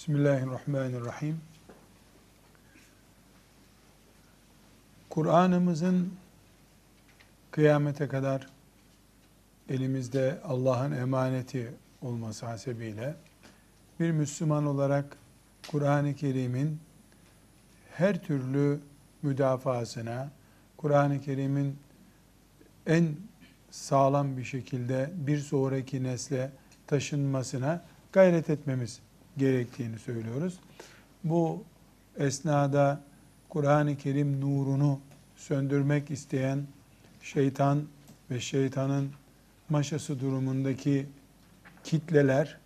Bismillahirrahmanirrahim. Kur'an'ımızın kıyamete kadar elimizde Allah'ın emaneti olması hasebiyle bir Müslüman olarak Kur'an-ı Kerim'in her türlü müdafasına, Kur'an-ı Kerim'in en sağlam bir şekilde bir sonraki nesle taşınmasına gayret etmemiz gerektiğini söylüyoruz. Bu esnada Kur'an-ı Kerim nurunu söndürmek isteyen şeytan ve şeytanın maşası durumundaki kitleler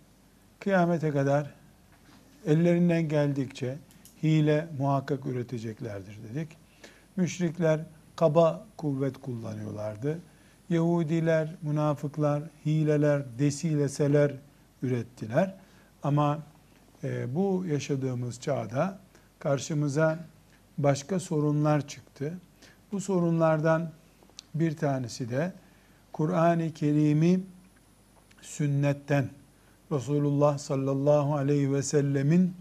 kıyamete kadar ellerinden geldikçe hile muhakkak üreteceklerdir dedik. Müşrikler kaba kuvvet kullanıyorlardı. Yahudiler, münafıklar, hileler, desileseler ürettiler. Ama e, bu yaşadığımız çağda karşımıza başka sorunlar çıktı. Bu sorunlardan bir tanesi de Kur'an-ı Kerim'i sünnetten Resulullah sallallahu aleyhi ve sellemin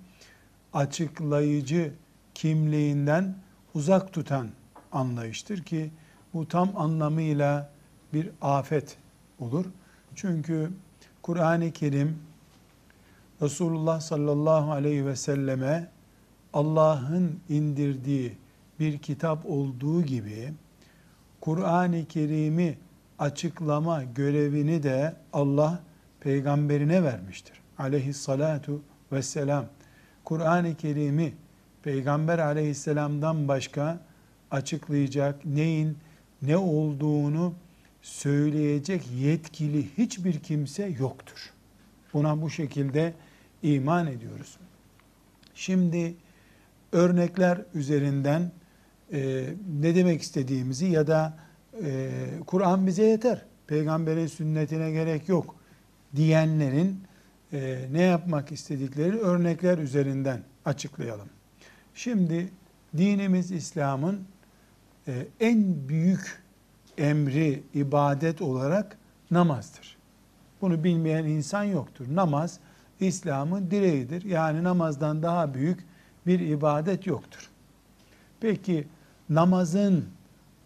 açıklayıcı kimliğinden uzak tutan anlayıştır ki bu tam anlamıyla bir afet olur. Çünkü Kur'an-ı Kerim Resulullah sallallahu aleyhi ve selleme Allah'ın indirdiği bir kitap olduğu gibi Kur'an-ı Kerim'i açıklama görevini de Allah peygamberine vermiştir. Aleyhissalatu vesselam. Kur'an-ı Kerim'i peygamber aleyhisselamdan başka açıklayacak, neyin ne olduğunu söyleyecek yetkili hiçbir kimse yoktur. Buna bu şekilde iman ediyoruz. Şimdi örnekler üzerinden e, ne demek istediğimizi ya da e, Kur'an bize yeter, peygamberin sünnetine gerek yok diyenlerin e, ne yapmak istedikleri örnekler üzerinden açıklayalım. Şimdi dinimiz İslam'ın e, en büyük emri ibadet olarak namazdır. Bunu bilmeyen insan yoktur. Namaz İslam'ın direğidir. Yani namazdan daha büyük bir ibadet yoktur. Peki namazın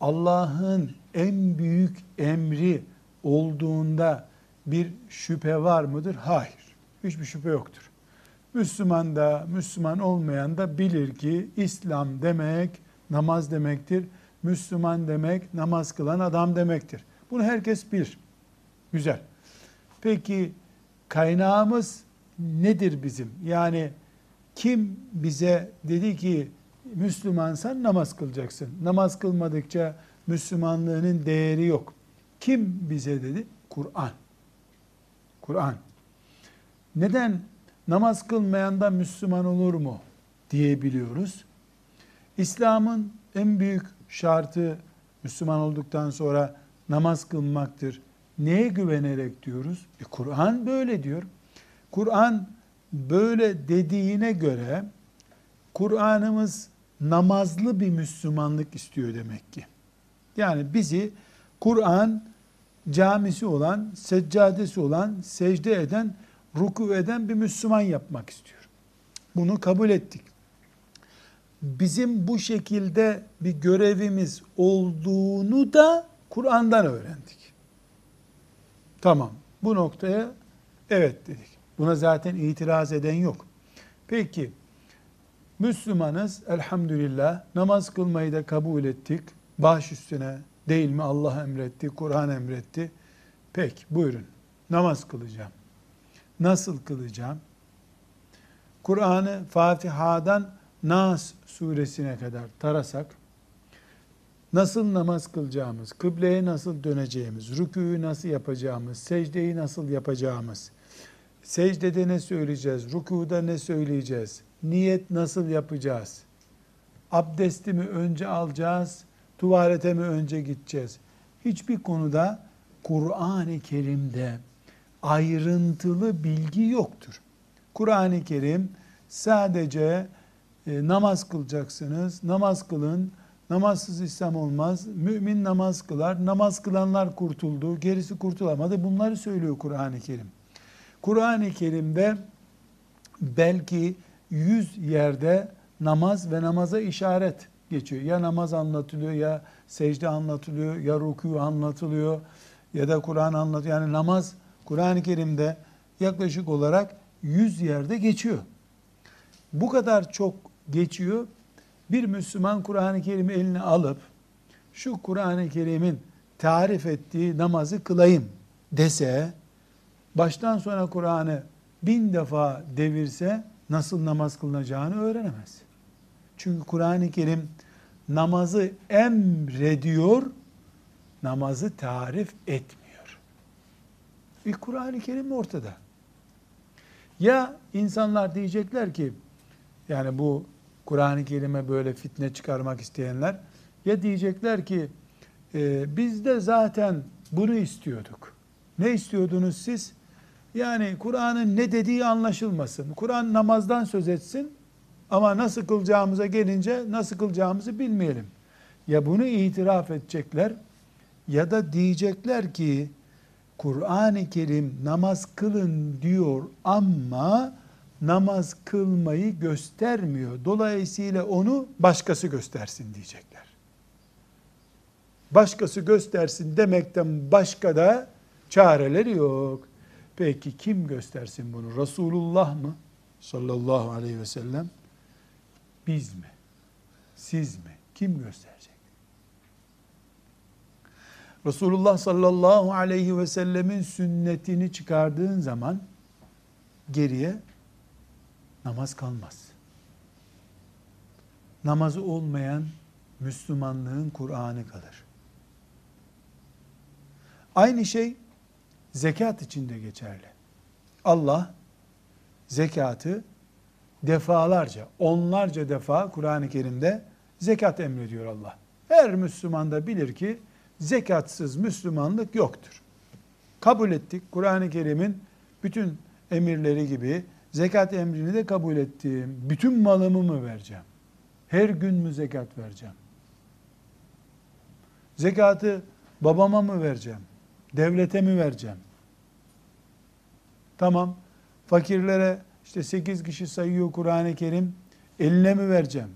Allah'ın en büyük emri olduğunda bir şüphe var mıdır? Hayır. Hiçbir şüphe yoktur. Müslüman da, Müslüman olmayan da bilir ki İslam demek namaz demektir. Müslüman demek namaz kılan adam demektir. Bunu herkes bilir. Güzel. Peki kaynağımız nedir bizim? Yani kim bize dedi ki Müslümansan namaz kılacaksın. Namaz kılmadıkça Müslümanlığının değeri yok. Kim bize dedi? Kur'an. Kur'an. Neden namaz kılmayan da Müslüman olur mu diyebiliyoruz. İslam'ın en büyük şartı Müslüman olduktan sonra namaz kılmaktır. Neye güvenerek diyoruz? E, Kur'an böyle diyor. Kur'an böyle dediğine göre Kur'an'ımız namazlı bir Müslümanlık istiyor demek ki. Yani bizi Kur'an camisi olan, seccadesi olan, secde eden, ruku eden bir Müslüman yapmak istiyor. Bunu kabul ettik. Bizim bu şekilde bir görevimiz olduğunu da Kur'an'dan öğrendik. Tamam. Bu noktaya evet dedik. Buna zaten itiraz eden yok. Peki Müslümanız elhamdülillah namaz kılmayı da kabul ettik. Baş üstüne değil mi Allah emretti, Kur'an emretti. Peki buyurun namaz kılacağım. Nasıl kılacağım? Kur'an'ı Fatiha'dan Nas suresine kadar tarasak nasıl namaz kılacağımız, kıbleye nasıl döneceğimiz, rükûyu nasıl yapacağımız, secdeyi nasıl yapacağımız, secdede ne söyleyeceğiz, rükuda ne söyleyeceğiz, niyet nasıl yapacağız, abdesti mi önce alacağız, tuvalete mi önce gideceğiz? Hiçbir konuda Kur'an-ı Kerim'de ayrıntılı bilgi yoktur. Kur'an-ı Kerim sadece e, namaz kılacaksınız, namaz kılın, Namazsız İslam olmaz. Mümin namaz kılar. Namaz kılanlar kurtuldu. Gerisi kurtulamadı. Bunları söylüyor Kur'an-ı Kerim. Kur'an-ı Kerim'de belki yüz yerde namaz ve namaza işaret geçiyor. Ya namaz anlatılıyor ya secde anlatılıyor ya rükû anlatılıyor ya da Kur'an anlatıyor. Yani namaz Kur'an-ı Kerim'de yaklaşık olarak yüz yerde geçiyor. Bu kadar çok geçiyor. Bir Müslüman Kur'an-ı Kerim'i eline alıp şu Kur'an-ı Kerim'in tarif ettiği namazı kılayım dese, baştan sona Kur'an'ı bin defa devirse nasıl namaz kılınacağını öğrenemez. Çünkü Kur'an-ı Kerim namazı emrediyor, namazı tarif etmiyor. Bir Kur'an-ı Kerim ortada. Ya insanlar diyecekler ki, yani bu Kur'an-ı Kerim'e böyle fitne çıkarmak isteyenler, ya diyecekler ki, e, biz de zaten bunu istiyorduk. Ne istiyordunuz siz? Yani Kur'an'ın ne dediği anlaşılmasın. Kur'an namazdan söz etsin ama nasıl kılacağımıza gelince nasıl kılacağımızı bilmeyelim. Ya bunu itiraf edecekler ya da diyecekler ki Kur'an-ı Kerim namaz kılın diyor ama namaz kılmayı göstermiyor. Dolayısıyla onu başkası göstersin diyecekler. Başkası göstersin demekten başka da çareleri yok. Peki kim göstersin bunu? Resulullah mı? Sallallahu aleyhi ve sellem. Biz mi? Siz mi? Kim gösterecek? Resulullah sallallahu aleyhi ve sellemin sünnetini çıkardığın zaman geriye namaz kalmaz. Namazı olmayan Müslümanlığın Kur'an'ı kalır. Aynı şey zekat için de geçerli. Allah zekatı defalarca, onlarca defa Kur'an-ı Kerim'de zekat emrediyor Allah. Her Müslüman da bilir ki zekatsız Müslümanlık yoktur. Kabul ettik. Kur'an-ı Kerim'in bütün emirleri gibi zekat emrini de kabul ettim. Bütün malımı mı vereceğim? Her gün mü zekat vereceğim? Zekatı babama mı vereceğim? Devlete mi vereceğim? Tamam. Fakirlere işte 8 kişi sayıyor Kur'an-ı Kerim. Eline mi vereceğim?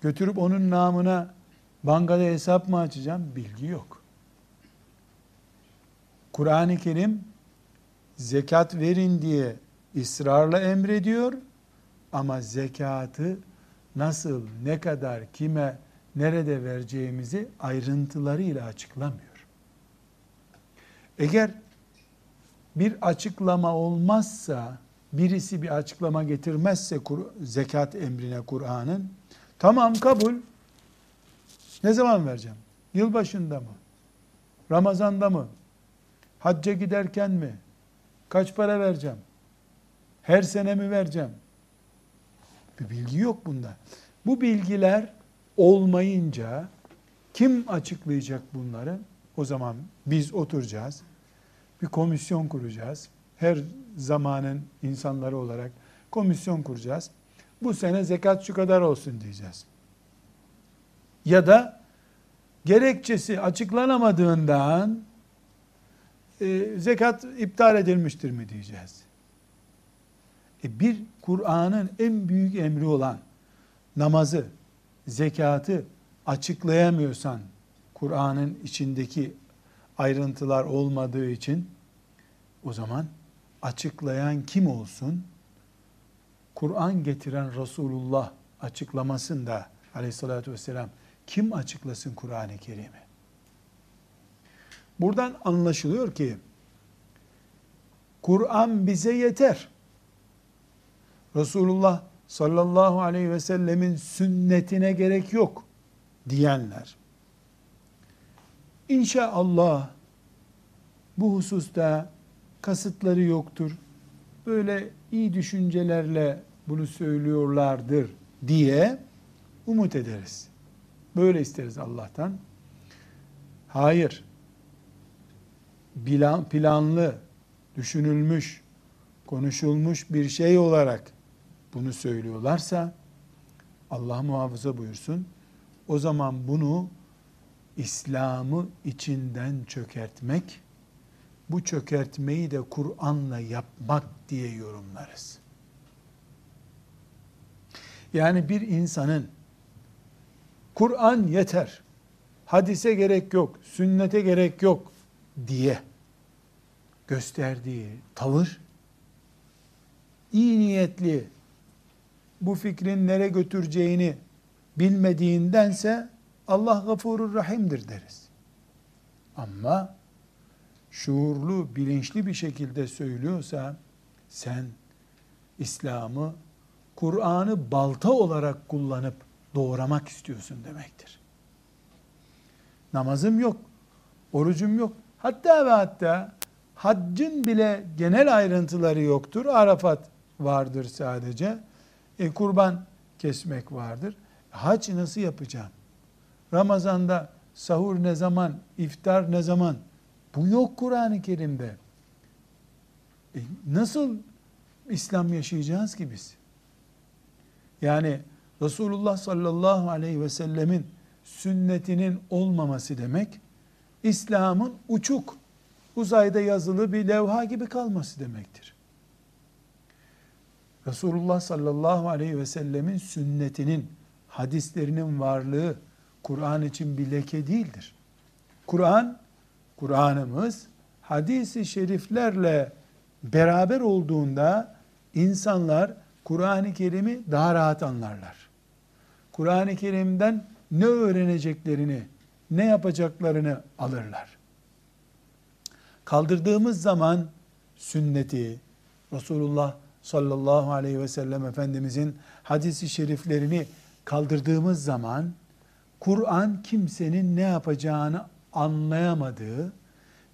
Götürüp onun namına bankada hesap mı açacağım? Bilgi yok. Kur'an-ı Kerim zekat verin diye ısrarla emrediyor ama zekatı nasıl, ne kadar, kime, nerede vereceğimizi ayrıntılarıyla açıklamıyor. Eğer bir açıklama olmazsa, birisi bir açıklama getirmezse zekat emrine Kur'an'ın, tamam kabul, ne zaman vereceğim? Yılbaşında mı? Ramazanda mı? Hacca giderken mi? Kaç para vereceğim? Her sene mi vereceğim? Bir bilgi yok bunda. Bu bilgiler olmayınca kim açıklayacak bunları? O zaman biz oturacağız bir komisyon kuracağız. Her zamanın insanları olarak komisyon kuracağız. Bu sene zekat şu kadar olsun diyeceğiz. Ya da gerekçesi açıklanamadığından e, zekat iptal edilmiştir mi diyeceğiz. E bir Kur'an'ın en büyük emri olan namazı, zekatı açıklayamıyorsan Kur'an'ın içindeki ayrıntılar olmadığı için o zaman açıklayan kim olsun? Kur'an getiren Resulullah açıklamasında aleyhissalatü vesselam kim açıklasın Kur'an-ı Kerim'i? Buradan anlaşılıyor ki Kur'an bize yeter. Resulullah sallallahu aleyhi ve sellemin sünnetine gerek yok diyenler İnşallah bu hususta kasıtları yoktur. Böyle iyi düşüncelerle bunu söylüyorlardır diye umut ederiz. Böyle isteriz Allah'tan. Hayır. Plan, planlı, düşünülmüş, konuşulmuş bir şey olarak bunu söylüyorlarsa Allah muhafaza buyursun. O zaman bunu İslam'ı içinden çökertmek, bu çökertmeyi de Kur'an'la yapmak diye yorumlarız. Yani bir insanın Kur'an yeter, hadise gerek yok, sünnete gerek yok diye gösterdiği tavır iyi niyetli bu fikrin nereye götüreceğini bilmediğindense Allah gafurur rahimdir deriz. Ama şuurlu, bilinçli bir şekilde söylüyorsa sen İslam'ı Kur'an'ı balta olarak kullanıp doğramak istiyorsun demektir. Namazım yok, orucum yok. Hatta ve hatta haccın bile genel ayrıntıları yoktur. Arafat vardır sadece. E, kurban kesmek vardır. Hac nasıl yapacağım? Ramazanda sahur ne zaman, iftar ne zaman? Bu yok Kur'an-ı Kerim'de. E, nasıl İslam yaşayacağız ki biz? Yani Resulullah sallallahu aleyhi ve sellemin sünnetinin olmaması demek, İslam'ın uçuk, uzayda yazılı bir levha gibi kalması demektir. Resulullah sallallahu aleyhi ve sellemin sünnetinin, hadislerinin varlığı Kur'an için bir leke değildir. Kur'an, Kur'an'ımız hadisi şeriflerle beraber olduğunda insanlar Kur'an-ı Kerim'i daha rahat anlarlar. Kur'an-ı Kerim'den ne öğreneceklerini, ne yapacaklarını alırlar. Kaldırdığımız zaman sünneti, Resulullah sallallahu aleyhi ve sellem Efendimizin hadisi şeriflerini kaldırdığımız zaman Kur'an kimsenin ne yapacağını anlayamadığı,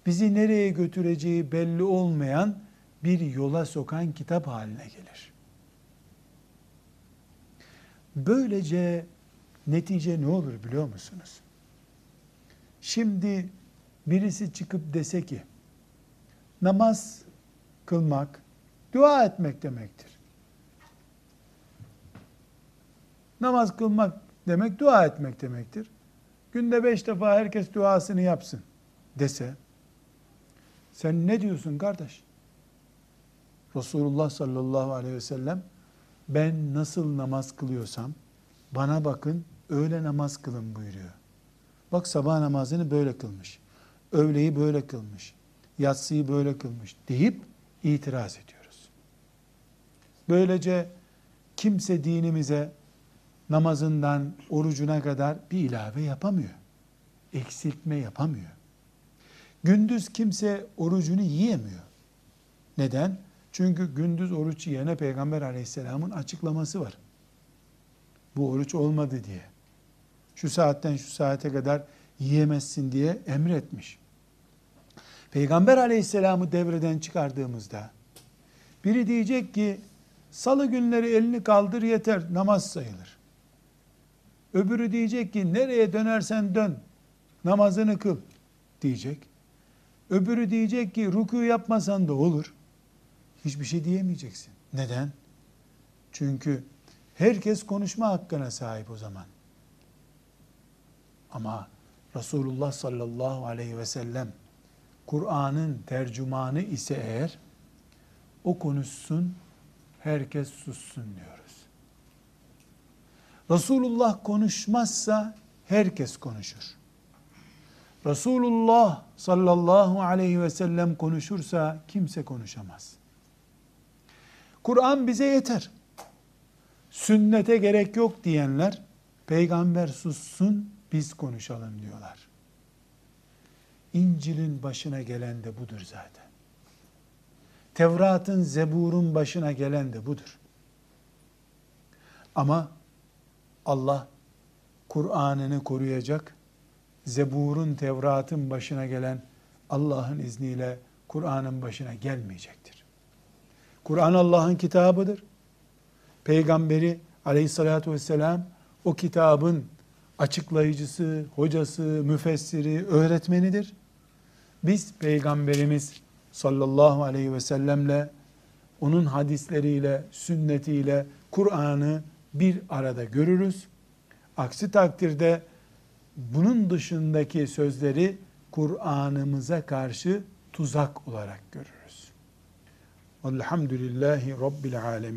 bizi nereye götüreceği belli olmayan bir yola sokan kitap haline gelir. Böylece netice ne olur biliyor musunuz? Şimdi birisi çıkıp dese ki namaz kılmak dua etmek demektir. Namaz kılmak demek dua etmek demektir. Günde beş defa herkes duasını yapsın dese sen ne diyorsun kardeş? Resulullah sallallahu aleyhi ve sellem ben nasıl namaz kılıyorsam bana bakın öyle namaz kılın buyuruyor. Bak sabah namazını böyle kılmış. Öğleyi böyle kılmış. Yatsıyı böyle kılmış deyip itiraz ediyoruz. Böylece kimse dinimize namazından orucuna kadar bir ilave yapamıyor. Eksiltme yapamıyor. Gündüz kimse orucunu yiyemiyor. Neden? Çünkü gündüz oruç yiyene Peygamber aleyhisselamın açıklaması var. Bu oruç olmadı diye. Şu saatten şu saate kadar yiyemezsin diye emretmiş. Peygamber aleyhisselamı devreden çıkardığımızda biri diyecek ki salı günleri elini kaldır yeter namaz sayılır. Öbürü diyecek ki nereye dönersen dön namazını kıl diyecek. Öbürü diyecek ki ruku yapmasan da olur. Hiçbir şey diyemeyeceksin. Neden? Çünkü herkes konuşma hakkına sahip o zaman. Ama Resulullah sallallahu aleyhi ve sellem Kur'an'ın tercümanı ise eğer o konuşsun, herkes sussun diyoruz. Resulullah konuşmazsa herkes konuşur. Resulullah sallallahu aleyhi ve sellem konuşursa kimse konuşamaz. Kur'an bize yeter. Sünnete gerek yok diyenler peygamber sussun biz konuşalım diyorlar. İncil'in başına gelen de budur zaten. Tevrat'ın, Zebur'un başına gelen de budur. Ama Allah Kur'an'ını koruyacak, Zebur'un, Tevrat'ın başına gelen Allah'ın izniyle Kur'an'ın başına gelmeyecektir. Kur'an Allah'ın kitabıdır. Peygamberi aleyhissalatü vesselam o kitabın açıklayıcısı, hocası, müfessiri, öğretmenidir. Biz Peygamberimiz sallallahu aleyhi ve sellemle, onun hadisleriyle, sünnetiyle Kur'an'ı bir arada görürüz. Aksi takdirde bunun dışındaki sözleri Kur'an'ımıza karşı tuzak olarak görürüz. Velhamdülillahi Rabbil alemin.